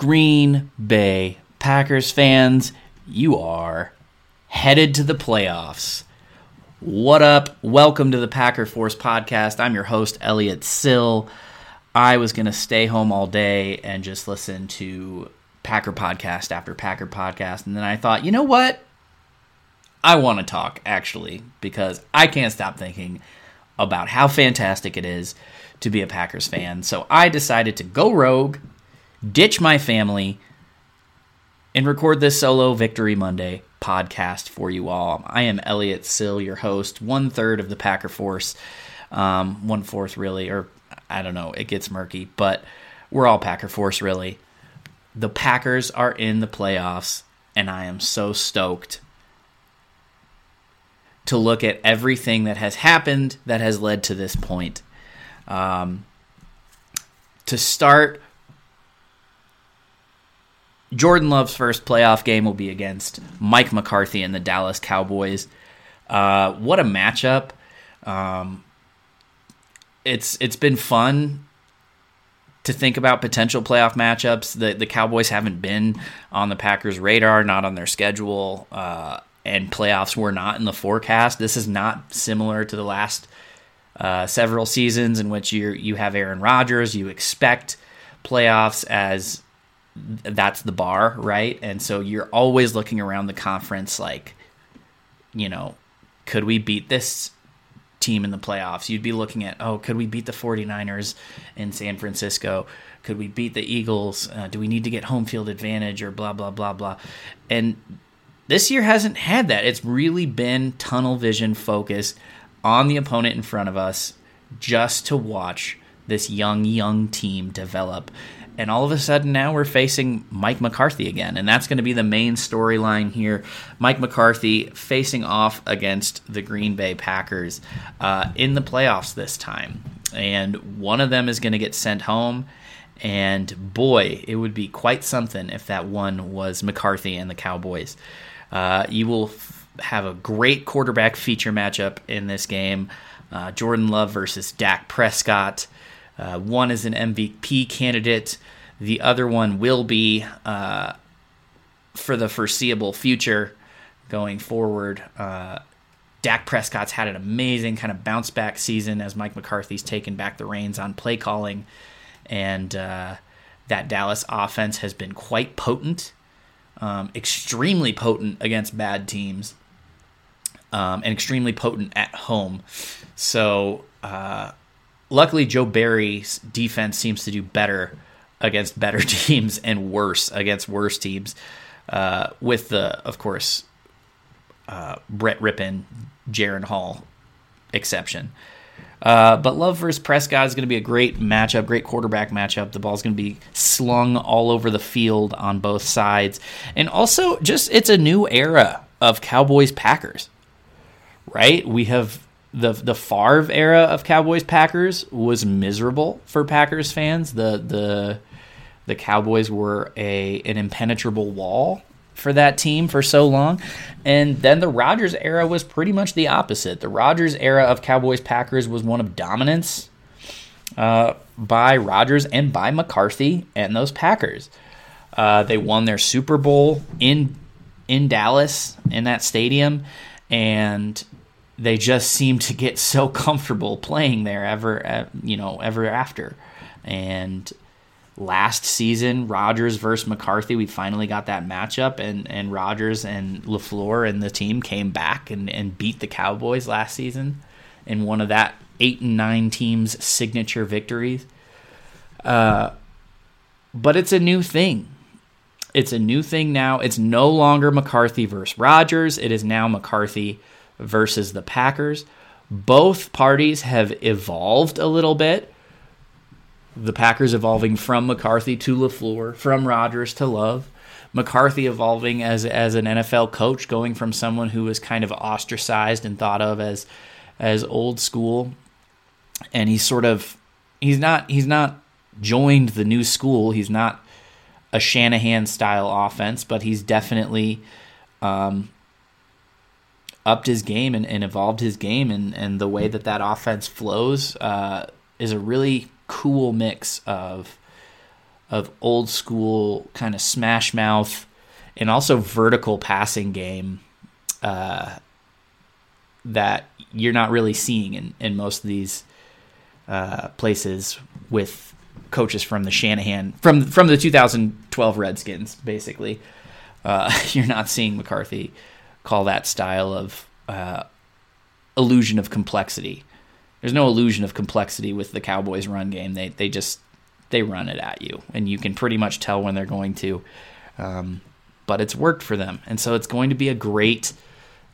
Green Bay Packers fans, you are headed to the playoffs. What up? Welcome to the Packer Force podcast. I'm your host, Elliot Sill. I was going to stay home all day and just listen to Packer podcast after Packer podcast. And then I thought, you know what? I want to talk, actually, because I can't stop thinking about how fantastic it is to be a Packers fan. So I decided to go rogue, ditch my family, and record this solo Victory Monday podcast for you all. I am Elliot Sill, your host, one third of the Packer Force, um, one fourth really, or I don't know, it gets murky, but we're all Packer Force really. The Packers are in the playoffs, and I am so stoked to look at everything that has happened that has led to this point. Um, to start, Jordan Love's first playoff game will be against Mike McCarthy and the Dallas Cowboys. Uh, what a matchup! Um, it's it's been fun to think about potential playoff matchups. The the Cowboys haven't been on the Packers' radar, not on their schedule, uh, and playoffs were not in the forecast. This is not similar to the last uh, several seasons in which you you have Aaron Rodgers. You expect playoffs as that's the bar, right? And so you're always looking around the conference like, you know, could we beat this team in the playoffs? You'd be looking at, oh, could we beat the 49ers in San Francisco? Could we beat the Eagles? Uh, do we need to get home field advantage or blah, blah, blah, blah? And this year hasn't had that. It's really been tunnel vision focused on the opponent in front of us just to watch this young, young team develop and all of a sudden now we're facing Mike McCarthy again, and that's going to be the main storyline here. Mike McCarthy facing off against the Green Bay Packers uh, in the playoffs this time, and one of them is going to get sent home. And boy, it would be quite something if that one was McCarthy and the Cowboys. Uh, you will f- have a great quarterback feature matchup in this game. Uh, Jordan Love versus Dak Prescott. Uh, one is an MVP candidate. The other one will be uh, for the foreseeable future going forward. Uh, Dak Prescott's had an amazing kind of bounce back season as Mike McCarthy's taken back the reins on play calling. And uh, that Dallas offense has been quite potent, um, extremely potent against bad teams, um, and extremely potent at home. So, uh, luckily Joe Barry's defense seems to do better against better teams and worse against worse teams. Uh, with the, of course, uh, Brett Rypien, Jaren Hall exception. Uh, but Love versus Prescott is going to be a great matchup, great quarterback matchup. The ball's going to be slung all over the field on both sides. And also, just it's a new era of Cowboys Packers, right? We have the the Favre era of Cowboys Packers was miserable for Packers fans. The the the Cowboys were a an impenetrable wall for that team for so long. And then the Rodgers era was pretty much the opposite. The Rodgers era of Cowboys Packers was one of dominance uh, by Rodgers and by McCarthy and those Packers. Uh, they won their Super Bowl in in Dallas in that stadium, and they just seem to get so comfortable playing there ever, you know, ever after. And last season, Rodgers versus McCarthy, we finally got that matchup, and and Rodgers and LaFleur and the team came back and and beat the Cowboys last season in one of that eight and nine teams' signature victories. Uh, but it's a new thing. It's a new thing now. It's no longer McCarthy versus Rodgers. It is now McCarthy versus the Packers. Both parties have evolved a little bit. The Packers evolving from McCarthy to LaFleur, from Rodgers to Love. McCarthy evolving as as an NFL coach, going from someone who was kind of ostracized and thought of as as old school, and he's sort of he's not he's not joined the new school. He's not a Shanahan style offense, but he's definitely um, upped his game and, and evolved his game, and, and the way that that offense flows uh, is a really cool mix of of old school kind of smash mouth and also vertical passing game uh, that you're not really seeing in, in most of these uh, places with coaches from the Shanahan from from the 2012 Redskins. Basically, uh, you're not seeing McCarthy call that style of uh, illusion of complexity. There's no illusion of complexity with the Cowboys' run game. They they just they run it at you, and you can pretty much tell when they're going to. Um, but it's worked for them, and so it's going to be a great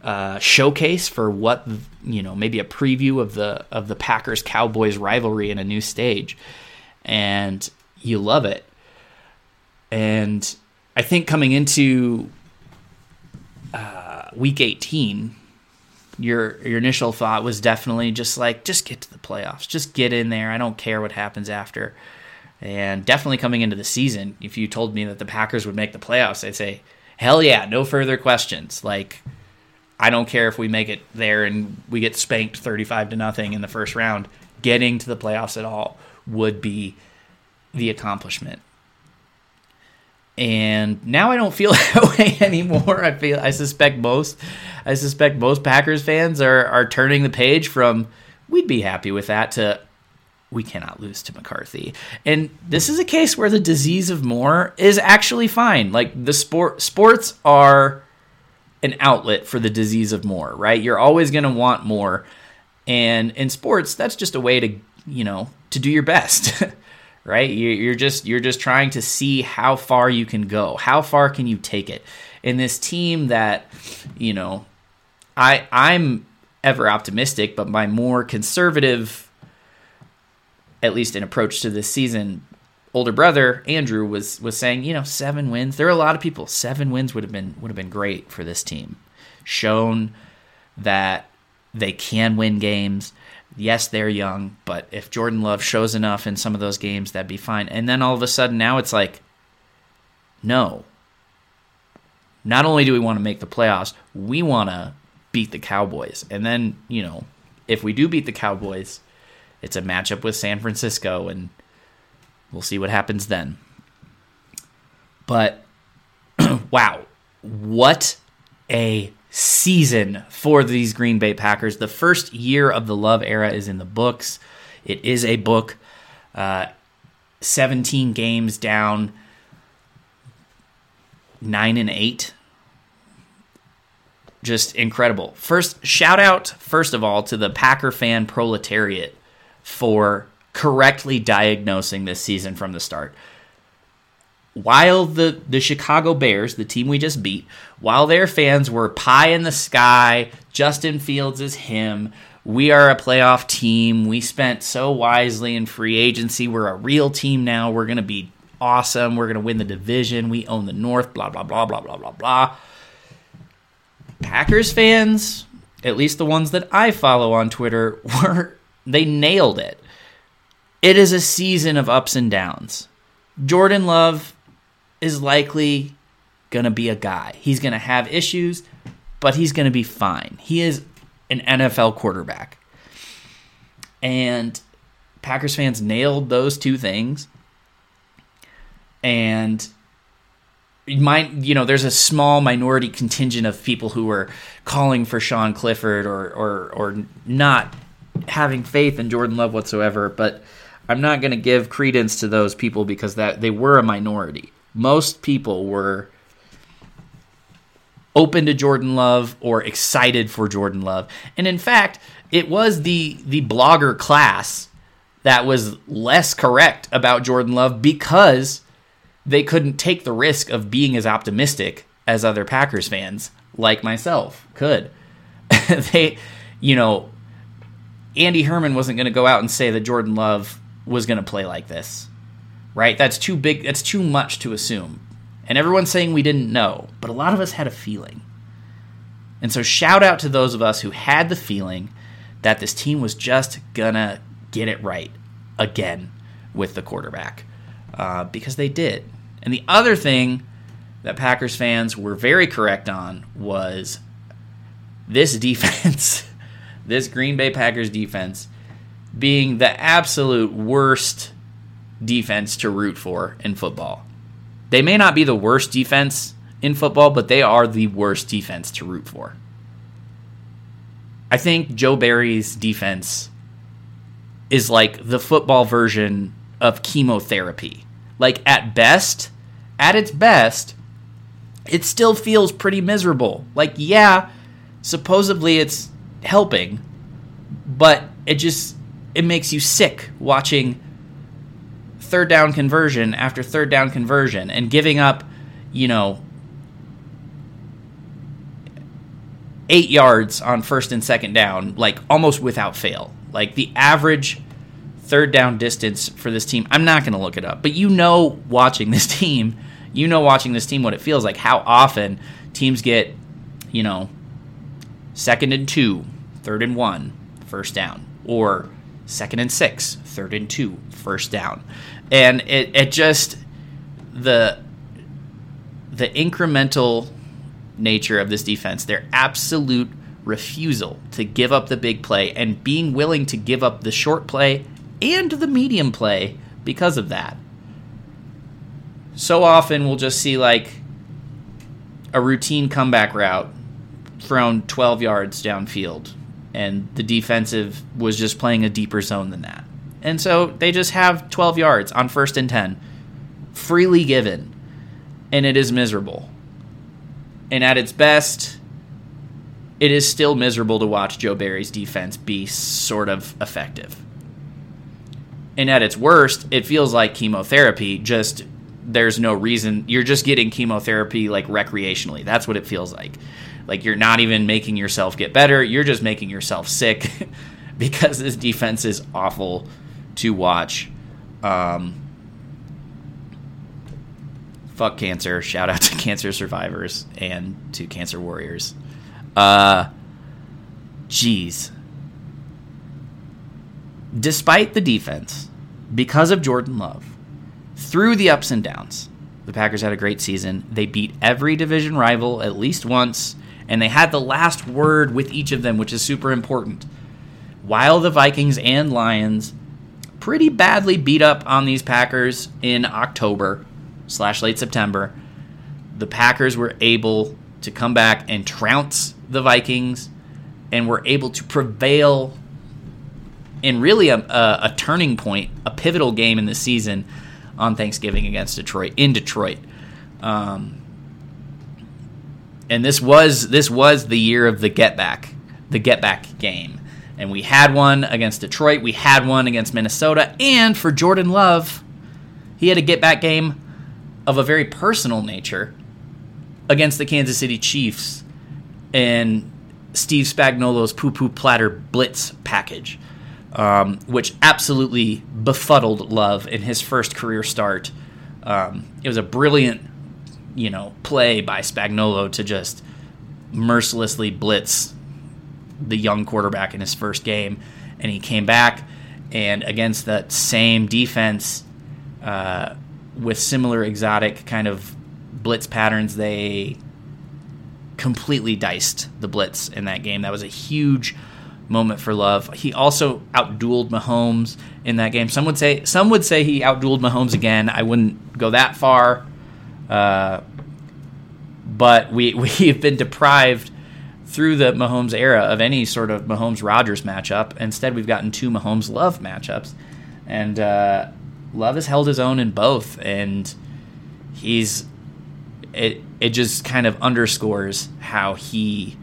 uh, showcase for what you know, maybe a preview of the of the Packers Cowboys rivalry in a new stage, and you love it. And I think coming into week 18, your your initial thought was definitely just like just get to the playoffs, just get in there. I don't care what happens after. And definitely coming into the season, if you told me that the Packers would make the playoffs, I'd say, hell yeah, no further questions. Like I don't care if we make it there and we get spanked 35 to nothing in the first round. Getting to the playoffs at all would be the accomplishment. And now I don't feel that way anymore. I feel I suspect most I suspect most Packers fans are are turning the page from we'd be happy with that to we cannot lose to McCarthy. And this is a case where the disease of more is actually fine. Like the sport sports are an outlet for the disease of more, right? You're always going to want more. And in sports, that's just a way to, you know, to do your best. right? You're just you're just trying to see how far you can go. How far can you take it? In this team that, you know, I I'm ever optimistic, but my more conservative, at least in approach to this season, older brother Andrew was was saying, you know, seven wins. There are a lot of people. Seven wins would have been would have been great for this team. Shown that they can win games. Yes, they're young, but if Jordan Love shows enough in some of those games, that'd be fine. And then all of a sudden now it's like, no. Not only do we want to make the playoffs, we want to beat the Cowboys. And then, you know, if we do beat the Cowboys, it's a matchup with San Francisco and We'll see what happens then. But wow, what a season for these Green Bay Packers. The first year of the Love era is in the books. It is a book. Uh, 17 games down, 9 and 8. Just incredible. First, shout out, first of all, to the Packer fan proletariat for correctly diagnosing this season from the start. While the, the Chicago Bears, the team we just beat, while their fans were pie in the sky, Justin Fields is him, we are a playoff team, we spent so wisely in free agency, we're a real team now, we're going to be awesome, we're going to win the division, we own the North, blah, blah, blah, blah, blah, blah, blah. Packers fans, at least the ones that I follow on Twitter, were they nailed it. It is a season of ups and downs. Jordan Love is likely going to be a guy. He's going to have issues, but he's going to be fine. He is an NFL quarterback. And Packers fans nailed those two things. And mind you know there's a small minority contingent of people who are calling for Sean Clifford or or or not having faith in Jordan Love whatsoever, but I'm not going to give credence to those people because that they were a minority. Most people were open to Jordan Love or excited for Jordan Love. And in fact, it was the the blogger class that was less correct about Jordan Love because they couldn't take the risk of being as optimistic as other Packers fans like myself could. they, you know, Andy Herman wasn't going to go out and say that Jordan Love was going to play like this. Right? That's too big, that's too much to assume. And everyone's saying we didn't know, but a lot of us had a feeling. And so, shout out to those of us who had the feeling that this team was just gonna get it right again with the quarterback uh, because they did. And the other thing that Packers fans were very correct on was this defense, this Green Bay Packers defense being the absolute worst defense to root for in football. They may not be the worst defense in football, but they are the worst defense to root for. I think Joe Barry's defense is like the football version of chemotherapy. Like at best, at its best, it still feels pretty miserable. Like yeah, supposedly it's helping, but it just it makes you sick watching third down conversion after third down conversion and giving up, you know, eight yards on first and second down, like almost without fail. Like the average third down distance for this team, I'm not going to look it up, but you know, watching this team, you know, watching this team, what it feels like, how often teams get, you know, second and two, third and one, first down, or second and six, third and two, first down. And it, it just, the, the incremental nature of this defense, their absolute refusal to give up the big play and being willing to give up the short play and the medium play because of that. So often we'll just see like a routine comeback route thrown 12 yards downfield and the defensive was just playing a deeper zone than that. And so they just have 12 yards on first and 10 freely given and it is miserable and at its best, it is still miserable to watch Joe Barry's defense be sort of effective. And at its worst, it feels like chemotherapy, just there's no reason. You're just getting chemotherapy like recreationally. That's what it feels like. Like you're not even making yourself get better, you're just making yourself sick because this defense is awful to watch. Um, fuck cancer. Shout out to cancer survivors and to cancer warriors. Uh, jeez. Despite the defense, because of Jordan Love, through the ups and downs, the Packers had a great season. They beat every division rival at least once, and they had the last word with each of them, which is super important. While the Vikings and Lions pretty badly beat up on these Packers in October, slash late September, the Packers were able to come back and trounce the Vikings and were able to prevail in really a, a, a, turning point, a pivotal game in the season on Thanksgiving against Detroit in Detroit. Um, and this was this was the year of the get back, the get back game. And we had one against Detroit, we had one against Minnesota, and for Jordan Love, he had a get back game of a very personal nature against the Kansas City Chiefs and Steve Spagnuolo's poo poo platter blitz package, um, which absolutely befuddled Love in his first career start. Um, it was a brilliant, you know, play by Spagnuolo to just mercilessly blitz the young quarterback in his first game, and he came back and against that same defense. Uh, with similar exotic kind of blitz patterns, they completely diced the blitz in that game. That was a huge moment for Love. He also outdueled Mahomes in that game. Some would say some would say he outdueled Mahomes again. I wouldn't go that far, uh, but we we have been deprived through the Mahomes era of any sort of Mahomes Rodgers matchup. Instead, we've gotten two Mahomes Love matchups, and uh, Love has held his own in both, and he's it. It just kind of underscores how he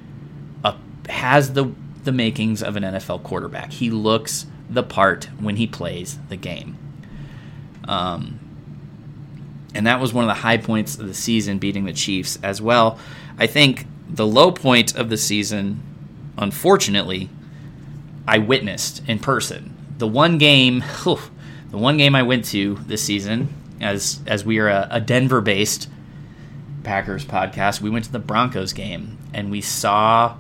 uh, has the the makings of an NFL quarterback. He looks the part when he plays the game. Um, and that was one of the high points of the season, beating the Chiefs as well. I think the low point of the season, unfortunately, I witnessed in person. The one game, whew, the one game I went to this season, as as we are a, a Denver based Packers podcast, we went to the Broncos game and we saw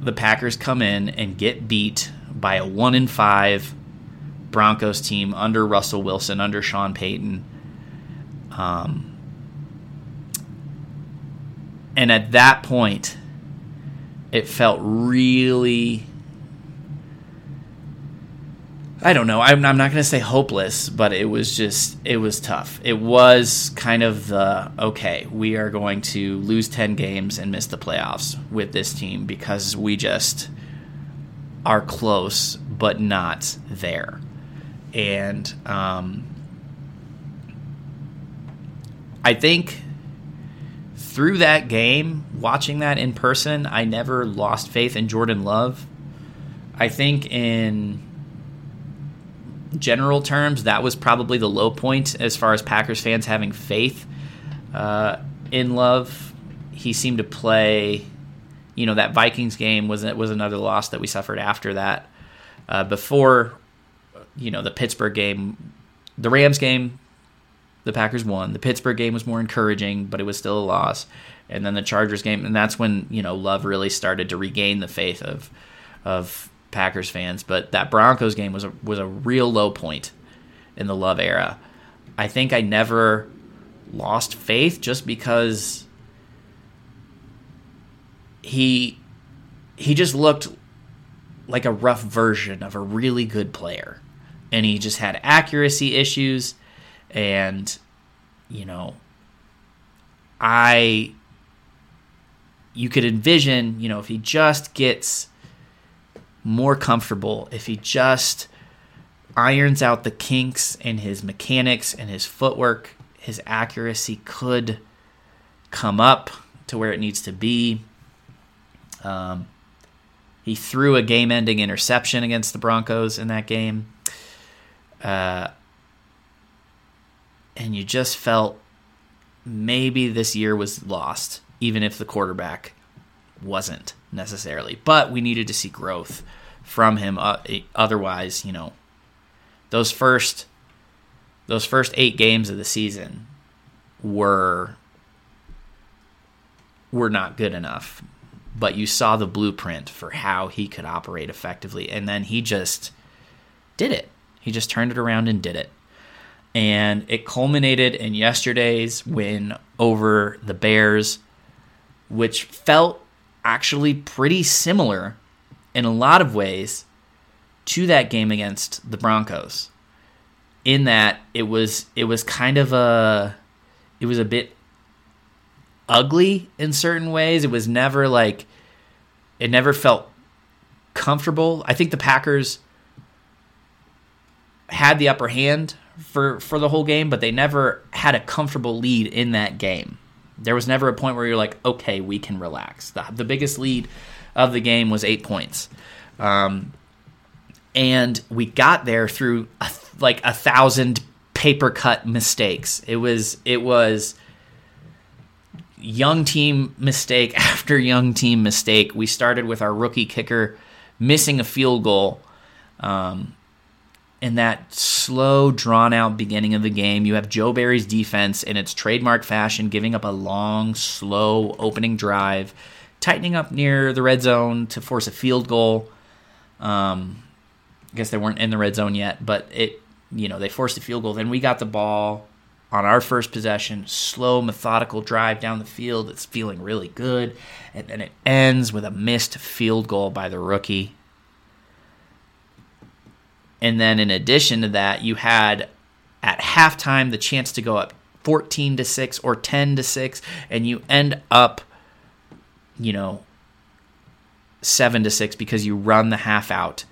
the Packers come in and get beat by a one in five Broncos team under Russell Wilson, under Sean Payton. Um, and at that point, it felt really I don't know. I'm, I'm not going to say hopeless, but it was just, it was tough. It was kind of the, okay, we are going to lose 10 games and miss the playoffs with this team because we just are close, but not there. And um, I think through that game, watching that in person, I never lost faith in Jordan Love. I think in general terms, that was probably the low point as far as Packers fans having faith uh, in Love. He seemed to play, you know, that Vikings game was was another loss that we suffered after that. Uh, before, you know, the Pittsburgh game, the Rams game, the Packers won. The Pittsburgh game was more encouraging, but it was still a loss. And then the Chargers game, and that's when you know Love really started to regain the faith of of Packers fans, but that Broncos game was a, was a real low point in the Love era. I think I never lost faith just because he he just looked like a rough version of a really good player. And he just had accuracy issues and you know I you could envision, you know, if he just gets more comfortable if he just irons out the kinks in his mechanics and his footwork. His accuracy could come up to where it needs to be. Um, he threw a game ending interception against the Broncos in that game. Uh, and you just felt maybe this year was lost, even if the quarterback wasn't necessarily. But we needed to see growth from him. Uh, otherwise, you know, those first those first eight games of the season were were not good enough. But you saw the blueprint for how he could operate effectively, and then he just did it. He just turned it around and did it. And it culminated in yesterday's win over the Bears, which felt actually pretty similar in a lot of ways to that game against the Broncos. In that it was it was kind of a it was a bit ugly in certain ways. It was never like it never felt comfortable. I think the Packers had the upper hand for for the whole game, but they never had a comfortable lead in that game. There was never a point where you're like, okay, we can relax. The, the biggest lead of the game was eight points. Um, and we got there through a, like a thousand paper cut mistakes. It was it was young team mistake after young team mistake. We started with our rookie kicker missing a field goal. Um, in that slow, drawn out beginning of the game, you have Joe Barry's defense in its trademark fashion, giving up a long, slow opening drive, tightening up near the red zone to force a field goal. Um, I guess they weren't in the red zone yet, but it, you know, they forced a field goal. Then we got the ball on our first possession, slow, methodical drive down the field. It's feeling really good. And then it ends with a missed field goal by the rookie. And then in addition to that, you had at halftime the chance to go up 14 to 6 or 10 to 6 and you end up you know 7 to 6 because you run the half out.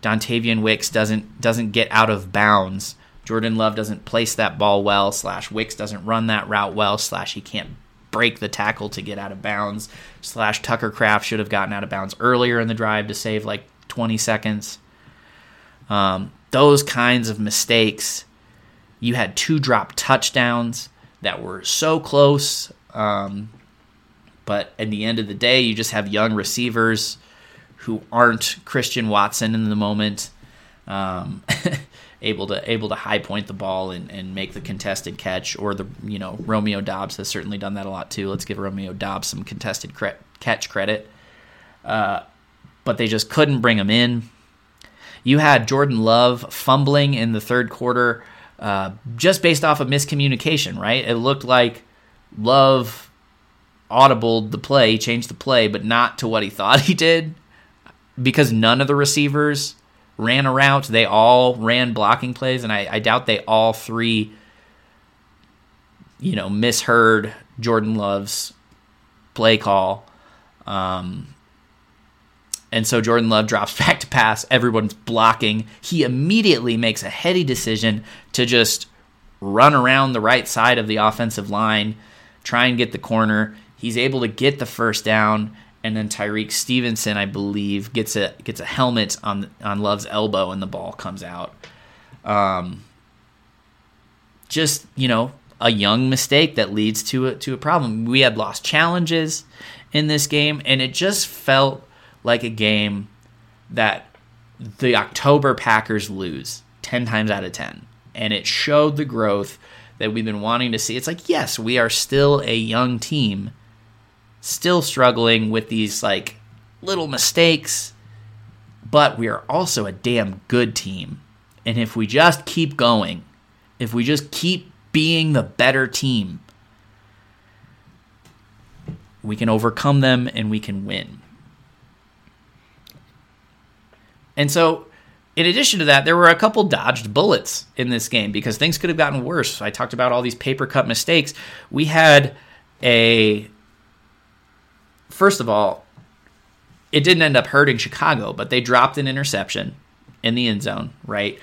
Dontayvion Wicks doesn't doesn't get out of bounds. Jordan Love doesn't place that ball well, slash Wicks doesn't run that route well, slash he can't break the tackle to get out of bounds, slash Tucker Kraft should have gotten out of bounds earlier in the drive to save like 20 seconds. Um, those kinds of mistakes. You had two drop touchdowns that were so close. Um, but at the end of the day, you just have young receivers who aren't Christian Watson in the moment, um, able to able to high point the ball and, and make the contested catch. Or the you know Romeo Doubs has certainly done that a lot too. Let's give Romeo Doubs some contested cre- catch credit. Uh, but they just couldn't bring him in. You had Jordan Love fumbling in the third quarter uh, just based off of miscommunication, right? It looked like Love audibled the play, changed the play, but not to what he thought he did because none of the receivers ran a route. They all ran blocking plays, and I, I doubt they all three, you know, misheard Jordan Love's play call. Um, and so Jordan Love drops back to pass. Everyone's blocking. He immediately makes a heady decision to just run around the right side of the offensive line, try and get the corner. He's able to get the first down, and then Tyrique Stevenson, I believe, gets a gets a helmet on on Love's elbow, and the ball comes out. Um, just you know, a young mistake that leads to a to a problem. We had lost challenges in this game, and it just felt like a game that the October Packers lose ten times out of ten and it showed the growth that we've been wanting to see. It's like, yes, we are still a young team, still struggling with these like little mistakes, but we are also a damn good team. And if we just keep going, if we just keep being the better team, we can overcome them and we can win. And so in addition to that, there were a couple dodged bullets in this game because things could have gotten worse. I talked about all these paper cut mistakes. We had a first of all, it didn't end up hurting Chicago, but they dropped an interception in the end zone, right?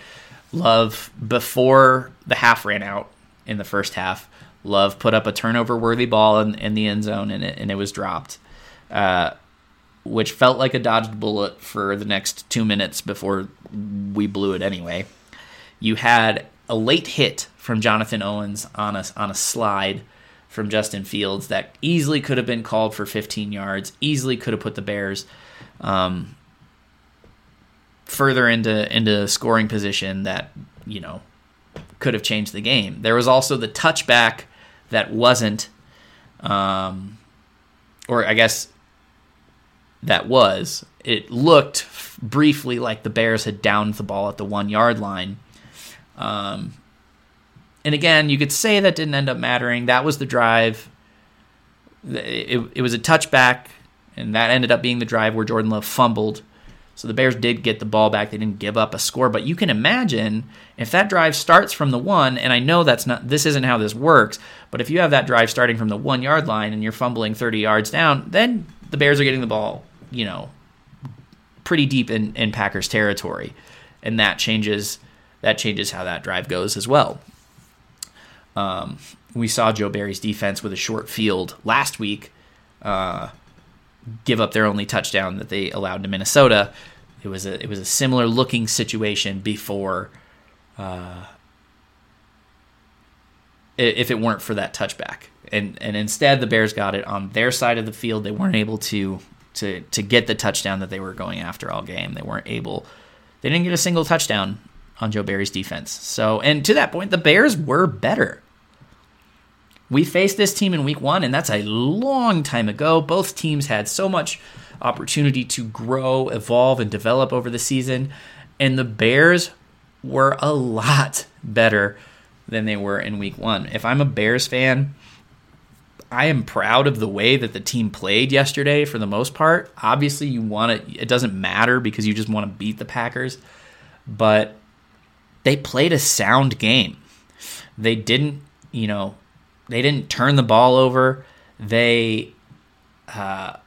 Love before the half ran out in the first half. Love put up a turnover worthy ball in, in the end zone and it, and it was dropped. Uh, which felt like a dodged bullet for the next two minutes before we blew it anyway. You had a late hit from Jonathan Owens on a, on a slide from Justin Fields that easily could have been called for 15 yards, easily could have put the Bears um, further into into scoring position that you know could have changed the game. There was also the touchback that wasn't, um, or I guess that was. It looked briefly like the Bears had downed the ball at the one yard line. Um, and again, you could say that didn't end up mattering. That was the drive. It, it was a touchback, and that ended up being the drive where Jordan Love fumbled. So the Bears did get the ball back. They didn't give up a score. But you can imagine if that drive starts from the one, and I know that's not this isn't how this works, but if you have that drive starting from the one yard line and you're fumbling 30 yards down, then the Bears are getting the ball you know, pretty deep in, in Packers territory, and that changes that changes how that drive goes as well. Um, we saw Joe Barry's defense with a short field last week uh, give up their only touchdown that they allowed to Minnesota. It was a it was a similar looking situation before. Uh, if it weren't for that touchback, and and instead the Bears got it on their side of the field, they weren't able to to to get the touchdown that they were going after all game. They weren't able. They didn't get a single touchdown on Joe Barry's defense. So, and to that point, the Bears were better. We faced this team in week one, and that's a long time ago. Both teams had so much opportunity to grow, evolve, and develop over the season. And the Bears were a lot better than they were in week one. If I'm a Bears fan, I am proud of the way that the team played yesterday for the most part. Obviously, you want it, it doesn't matter because you just want to beat the Packers, but they played a sound game. They didn't, you know, they didn't turn the ball over. They uh,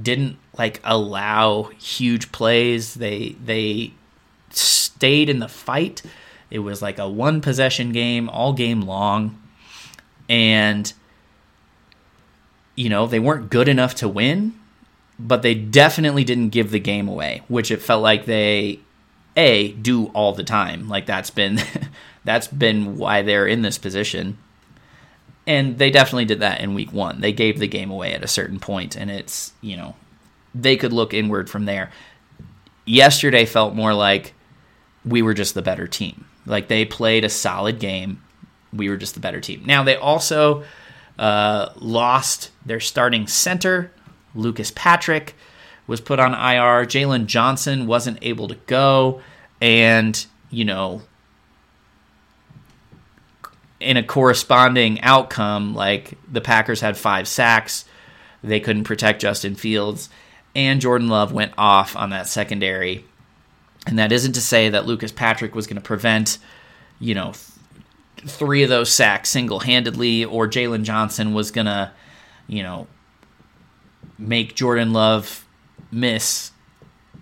didn't like allow huge plays. They they stayed in the fight. It was like a one possession game all game long. And you know, they weren't good enough to win, but they definitely didn't give the game away, which it felt like they a do all the time. Like that's been that's been why they're in this position. And they definitely did that in week 1. They gave the game away at a certain point and it's, you know, they could look inward from there. Yesterday felt more like we were just the better team. Like they played a solid game. We were just the better team. Now they also uh, lost their starting center, Lucas Patrick, was put on IR. Jaylon Johnson wasn't able to go. And, you know, in a corresponding outcome, like the Packers had five sacks, they couldn't protect Justin Fields, and Jordan Love went off on that secondary And that isn't to say that Lucas Patrick was going to prevent, you know, three of those sacks single handedly, or Jaylon Johnson was going to, you know, make Jordan Love miss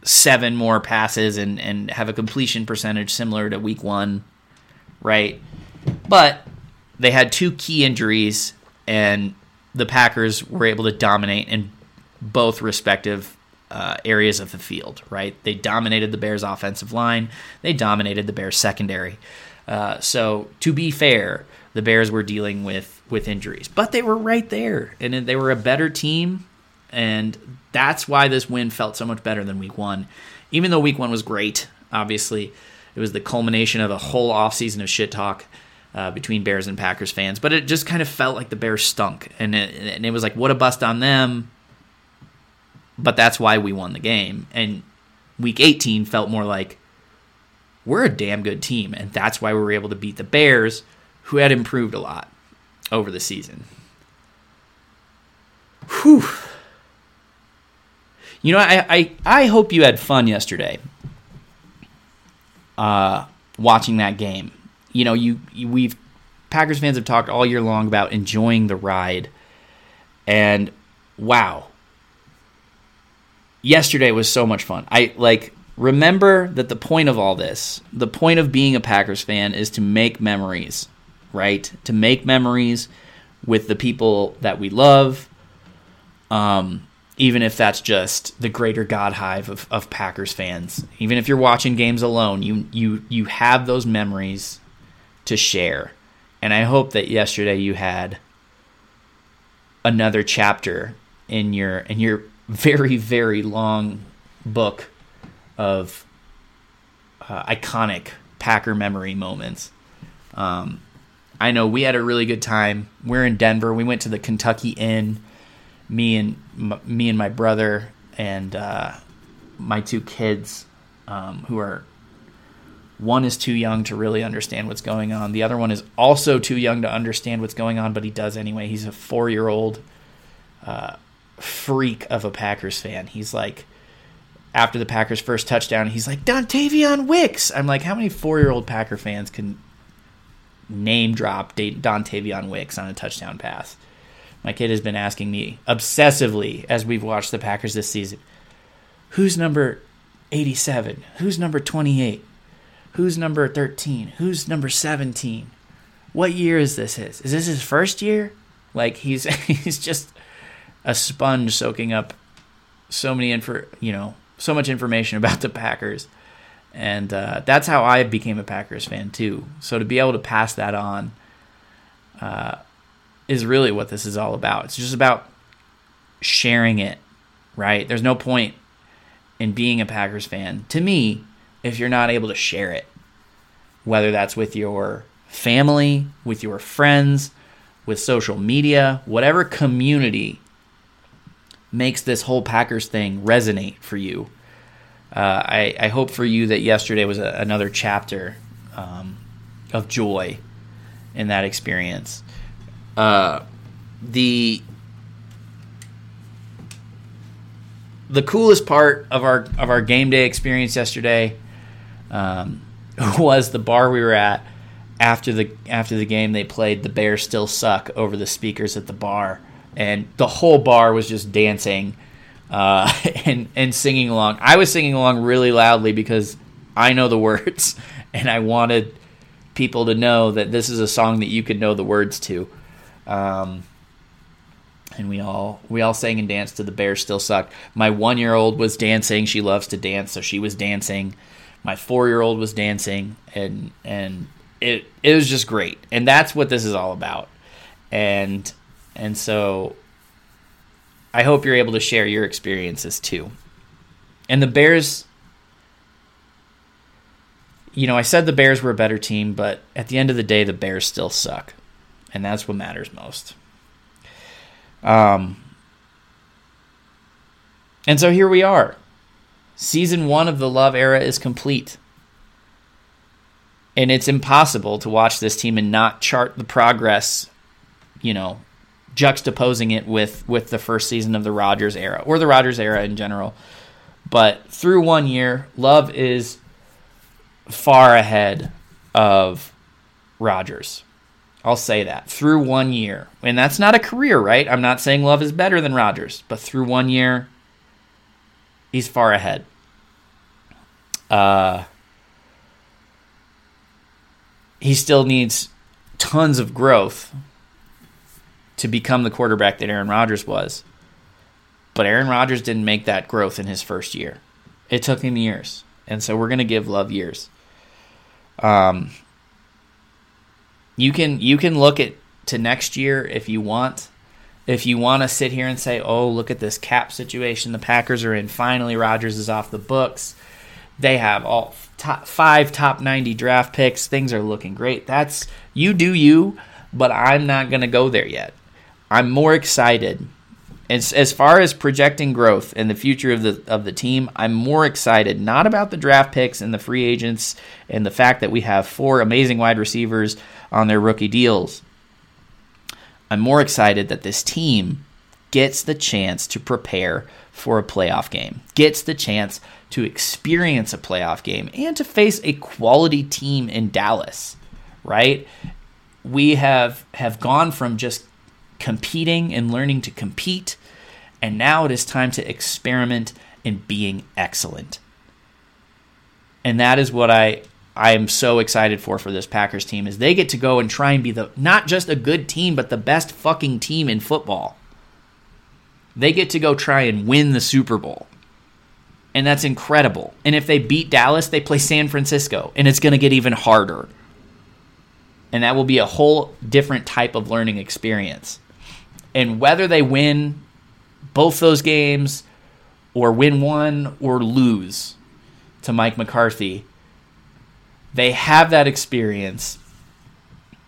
seven more passes and, and have a completion percentage similar to week one, right? But they had two key injuries, and the Packers were able to dominate in both respective uh, areas of the field, right? They dominated the Bears' offensive line, they dominated the Bears' secondary. Uh, so, to be fair, the Bears were dealing with, with injuries, but they were right there, and they were a better team, and that's why this win felt so much better than week one. Even though week one was great, obviously, it was the culmination of a whole offseason of shit talk. Uh, between Bears and Packers fans, but it just kind of felt like the Bears stunk, and it, and it was like, what a bust on them but that's why we won the game. And week 18 felt more like we're a damn good team, and that's why we were able to beat the Bears, who had improved a lot over the season. Whew. You know, I, I, I hope you had fun yesterday uh, watching that game. You know, you, you we've Packers fans have talked all year long about enjoying the ride, and wow, yesterday was so much fun. I like remember that the point of all this, the point of being a Packers fan is to make memories, right? To make memories with the people that we love. Um, even if that's just the greater God hive of, of Packers fans. Even if you're watching games alone, you you you have those memories to share. And I hope that yesterday you had another chapter in your in your very very long book of uh, iconic Packer memory moments. Um, I know we had a really good time. We're in Denver. We went to the Kentucky Inn. Me and m- me and my brother and uh, my two kids, um, who are one is too young to really understand what's going on. The other one is also too young to understand what's going on, but he does anyway. He's a four year old uh, freak of a Packers fan. He's like, after the Packers' first touchdown, he's like, Dontayvion Wicks. I'm like, how many four year old Packer fans can name drop Dontayvion Wicks on a touchdown pass? My kid has been asking me obsessively as we've watched the Packers this season who's number 87? Who's number 28? Who's number 13? Who's number 17? What year is this his? Is this his first year? Like he's he's just a sponge soaking up so many info, you know, so much information about the Packers. And uh, that's how I became a Packers fan too. So to be able to pass that on uh, is really what this is all about. It's just about sharing it, right? There's no point in being a Packers fan to me if you're not able to share it, whether that's with your family, with your friends, with social media, whatever community makes this whole Packers thing resonate for you. Uh, I, I, hope for you that yesterday was a, another chapter um, of joy in that experience. Uh, the the coolest part of our of our game day experience yesterday um, was the bar we were at after the after the game. They played "The Bears Still Suck" over the speakers at the bar and the whole bar was just dancing uh, and and singing along. I was singing along really loudly because I know the words, and I wanted people to know that this is a song that you could know the words to. Um, and we all we all sang and danced to the bear still suck. My one year old was dancing. She loves to dance, so she was dancing. My four year old was dancing, and and it it was just great. And that's what this is all about. And and so I hope you're able to share your experiences too. And the Bears, you know, I said the Bears were a better team, but at the end of the day, the Bears still suck. And that's what matters most. Um, and so here we are. Season one of the Love era is complete. And it's impossible to watch this team and not chart the progress, you know, juxtaposing it with with the first season of the Rodgers era or the Rodgers era in general. But through one year, Love is far ahead of Rodgers. I'll say that through one year. And that's not a career, right? I'm not saying Love is better than Rodgers, but through one year, he's far ahead. Uh, he still needs tons of growth to become the quarterback that Aaron Rodgers was. But Aaron Rodgers didn't make that growth in his first year. It took him years. And so we're going to give Love years. Um, you can you can look at to next year if you want. If you want to sit here and say, "Oh, look at this cap situation the Packers are in. Finally, Rodgers is off the books. They have all top five top 90 draft picks. Things are looking great." That's you do you, but I'm not going to go there yet. I'm more excited as, as far as projecting growth in the future of the of the team, I'm more excited not about the draft picks and the free agents and the fact that we have four amazing wide receivers on their rookie deals. I'm more excited that this team gets the chance to prepare for a playoff game, gets the chance to experience a playoff game, and to face a quality team in Dallas, right? We have have gone from just competing and learning to compete. And now it is time to experiment in being excellent. And that is what I I am so excited for for this Packers team is they get to go and try and be the not just a good team but the best fucking team in football. They get to go try and win the Super Bowl. And that's incredible. And if they beat Dallas, they play San Francisco and it's going to get even harder. And that will be a whole different type of learning experience and whether they win both those games or win one or lose to Mike McCarthy, they have that experience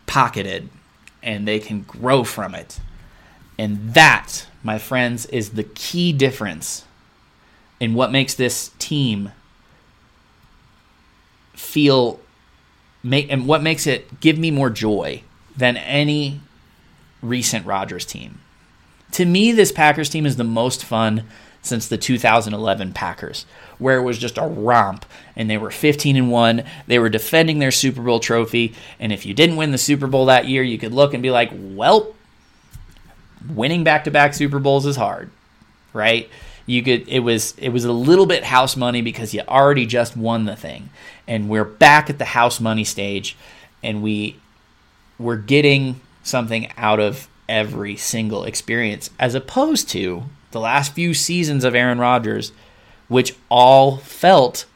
pocketed and they can grow from it. And that, my friends, is the key difference in what makes this team feel make and what makes it give me more joy than any recent Rodgers team. To me, this Packers team is the most fun since the 2011 Packers, where it was just a romp and they were 15 and 1. They were defending their Super Bowl trophy, and if you didn't win the Super Bowl that year, you could look and be like, "Well, winning back-to-back Super Bowls is hard." Right? You could it was it was a little bit house money because you already just won the thing. And we're back at the house money stage and we we're getting something out of every single experience, as opposed to the last few seasons of Aaron Rodgers, which all felt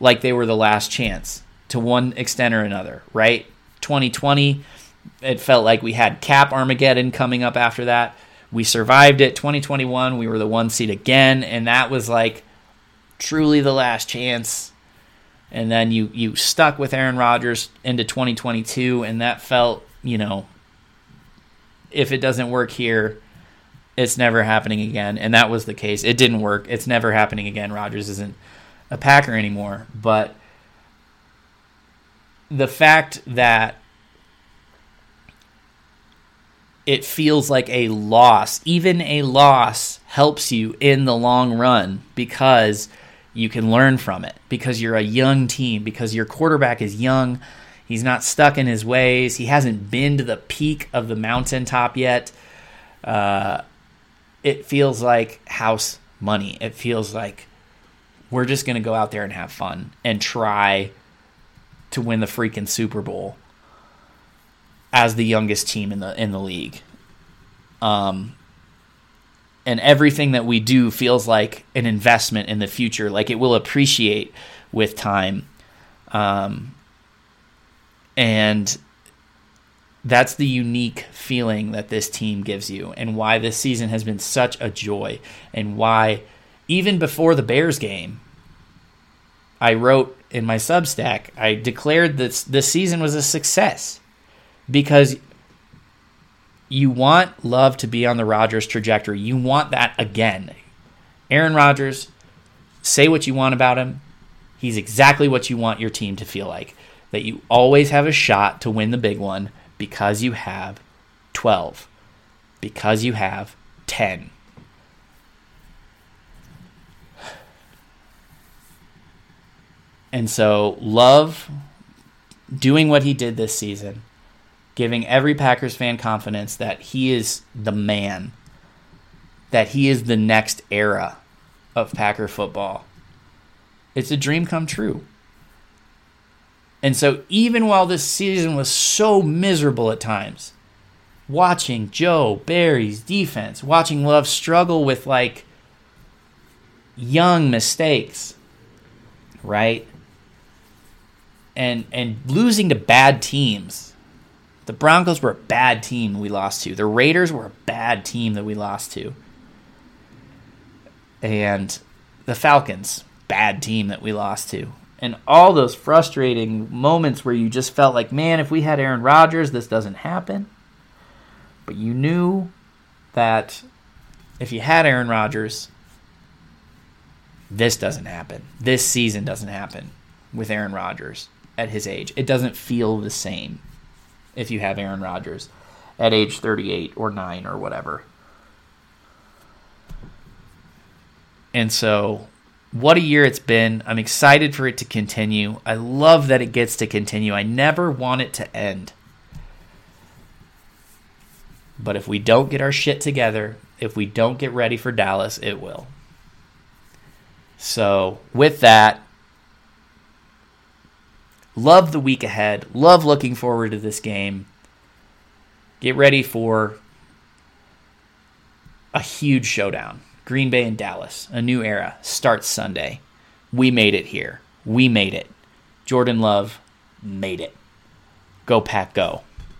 like they were the last chance to one extent or another, right? 2020, it felt like we had Cap Armageddon coming up after that. We survived it. 2021, we were the one seed again, and that was like truly the last chance. And then you you stuck with Aaron Rodgers into 2022, and that felt, you know, if it doesn't work here, it's never happening again. And that was the case. It didn't work. It's never happening again. Rodgers isn't a Packer anymore. But the fact that it feels like a loss, even a loss helps you in the long run because you can learn from it, because you're a young team, because your quarterback is young He's not stuck in his ways. He hasn't been to the peak of the mountaintop yet. Uh, it feels like house money. It feels like we're just going to go out there and have fun and try to win the freaking Super Bowl as the youngest team in the in the league. Um, and everything that we do feels like an investment in the future. Like it will appreciate with time. Um, and that's the unique feeling that this team gives you and why this season has been such a joy and why even before the Bears game I wrote in my Substack I declared that this season was a success because you want love to be on the Rodgers trajectory. You want that again. Aaron Rodgers, say what you want about him. He's exactly what you want your team to feel like that you always have a shot to win the big one because you have 12, because you have 10. And so, Love doing what he did this season, giving every Packers fan confidence that he is the man, that he is the next era of Packer football. It's a dream come true. And so, even while this season was so miserable at times, watching Joe Barry's defense, watching Love struggle with like young mistakes, right? And and losing to bad teams. The Broncos were a bad team we lost to. The Raiders were a bad team that we lost to. And the Falcons, bad team that we lost to. And all those frustrating moments where you just felt like, man, if we had Aaron Rodgers, this doesn't happen. But you knew that if you had Aaron Rodgers, this doesn't happen. This season doesn't happen with Aaron Rodgers at his age. It doesn't feel the same if you have Aaron Rodgers at age 38 or 9 or whatever. And so, what a year it's been. I'm excited for it to continue. I love that it gets to continue. I never want it to end. But if we don't get our shit together, if we don't get ready for Dallas, it will. So, with that, love the week ahead. Love looking forward to this game. Get ready for a huge showdown. Green Bay and Dallas, a new era starts Sunday. We made it here. We made it. Jordan Love made it. Go Pack Go.